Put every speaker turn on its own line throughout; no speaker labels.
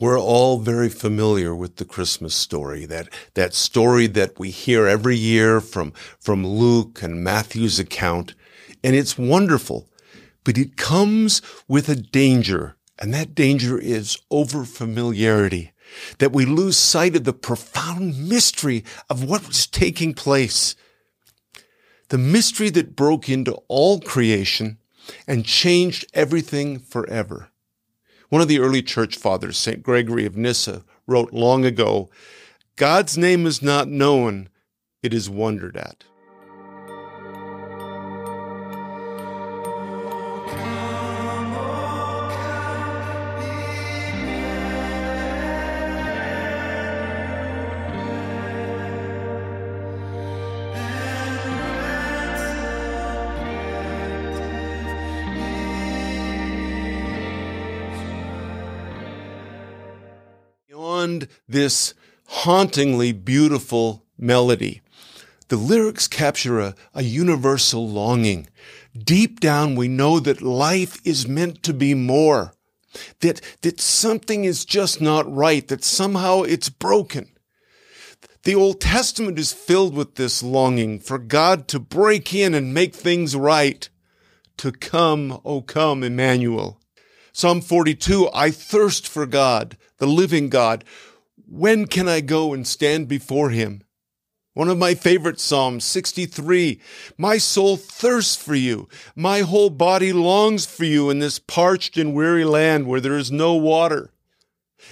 We're all very familiar with the Christmas story, that, that story that we hear every year from, from Luke and Matthew's account. And it's wonderful, but it comes with a danger. And that danger is over familiarity, that we lose sight of the profound mystery of what was taking place. The mystery that broke into all creation and changed everything forever. One of the early church fathers, St. Gregory of Nyssa, wrote long ago, God's name is not known, it is wondered at. Beyond this hauntingly beautiful melody. The lyrics capture a, a universal longing. Deep down, we know that life is meant to be more, that, that something is just not right, that somehow it's broken. The Old Testament is filled with this longing for God to break in and make things right. To come, O come, Emmanuel. Psalm 42, I thirst for God, the living God. When can I go and stand before him? One of my favorite Psalms, 63. My soul thirsts for you. My whole body longs for you in this parched and weary land where there is no water.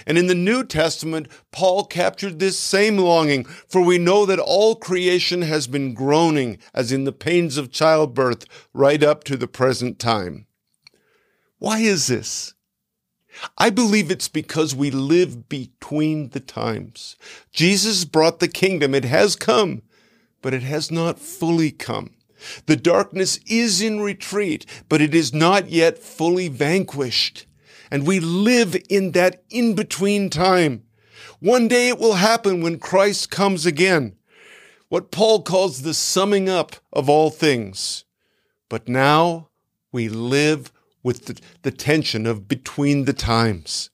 And in the New Testament, Paul captured this same longing, for we know that all creation has been groaning as in the pains of childbirth right up to the present time. Why is this? I believe it's because we live between the times. Jesus brought the kingdom. It has come, but it has not fully come. The darkness is in retreat, but it is not yet fully vanquished. And we live in that in between time. One day it will happen when Christ comes again. What Paul calls the summing up of all things. But now we live with the, the tension of between the times.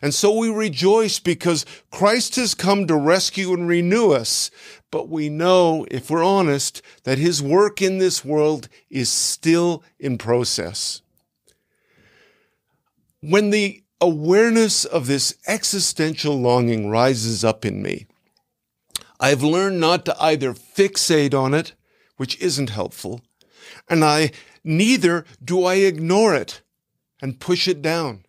And so we rejoice because Christ has come to rescue and renew us. But we know, if we're honest, that his work in this world is still in process. When the awareness of this existential longing rises up in me, I've learned not to either fixate on it, which isn't helpful, and I neither do I ignore it and push it down.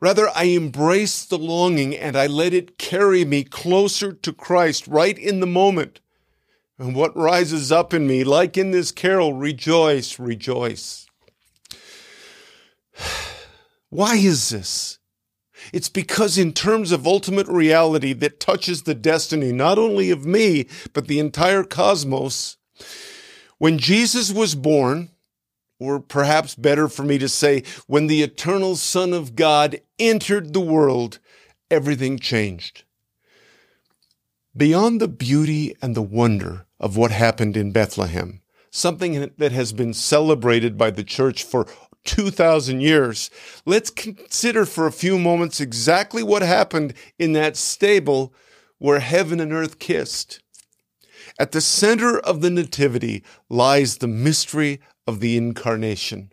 Rather, I embrace the longing and I let it carry me closer to Christ right in the moment. And what rises up in me, like in this carol, rejoice, rejoice. Why is this? It's because in terms of ultimate reality that touches the destiny not only of me, but the entire cosmos, when Jesus was born, or perhaps better for me to say, when the eternal Son of God entered the world, everything changed. Beyond the beauty and the wonder of what happened in Bethlehem, something that has been celebrated by the church for 2,000 years, let's consider for a few moments exactly what happened in that stable where heaven and earth kissed. At the center of the Nativity lies the mystery of the incarnation.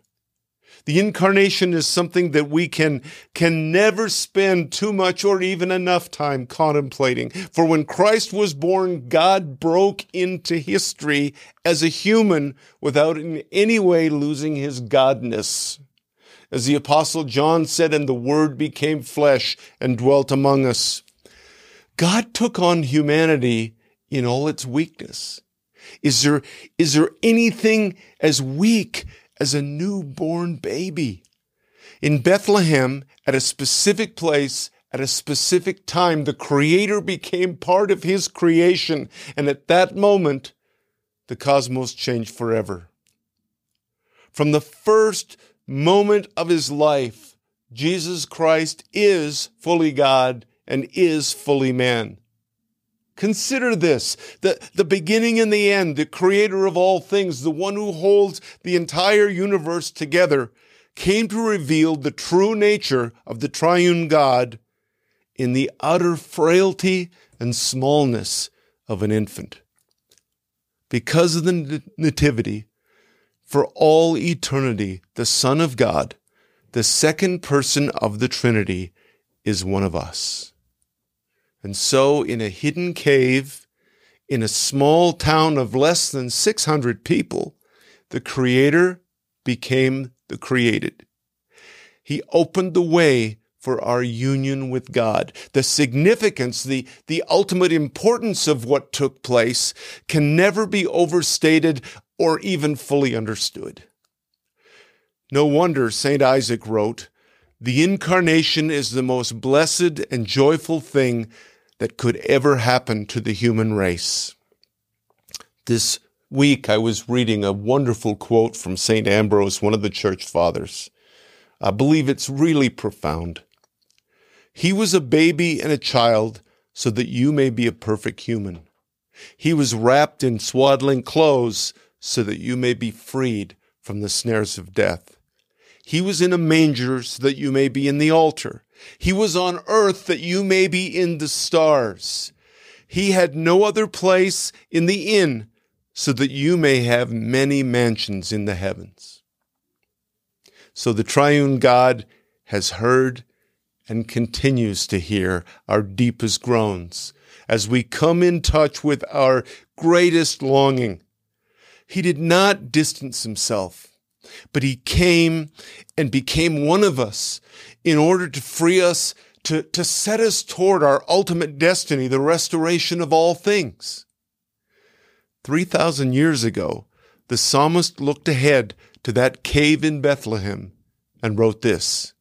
The incarnation is something that we can, can never spend too much or even enough time contemplating. For when Christ was born, God broke into history as a human without in any way losing his godness. As the apostle John said, and the word became flesh and dwelt among us. God took on humanity in all its weakness. Is there, is there anything as weak as a newborn baby? In Bethlehem, at a specific place, at a specific time, the Creator became part of His creation. And at that moment, the cosmos changed forever. From the first moment of His life, Jesus Christ is fully God and is fully man. Consider this, the, the beginning and the end, the creator of all things, the one who holds the entire universe together, came to reveal the true nature of the triune God in the utter frailty and smallness of an infant. Because of the nativity, for all eternity, the Son of God, the second person of the Trinity, is one of us. And so, in a hidden cave, in a small town of less than 600 people, the Creator became the created. He opened the way for our union with God. The significance, the, the ultimate importance of what took place can never be overstated or even fully understood. No wonder St. Isaac wrote, The incarnation is the most blessed and joyful thing that could ever happen to the human race. This week I was reading a wonderful quote from St. Ambrose, one of the church fathers. I believe it's really profound. He was a baby and a child so that you may be a perfect human. He was wrapped in swaddling clothes so that you may be freed from the snares of death. He was in a manger so that you may be in the altar. He was on earth that you may be in the stars. He had no other place in the inn so that you may have many mansions in the heavens. So the triune God has heard and continues to hear our deepest groans as we come in touch with our greatest longing. He did not distance himself, but he came and became one of us in order to free us, to, to set us toward our ultimate destiny, the restoration of all things. 3,000 years ago, the psalmist looked ahead to that cave in Bethlehem and wrote this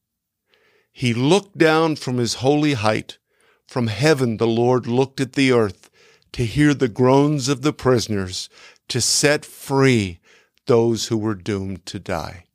he looked down from his holy height. From heaven the Lord looked at the earth to hear the groans of the prisoners, to set free those who were doomed to die.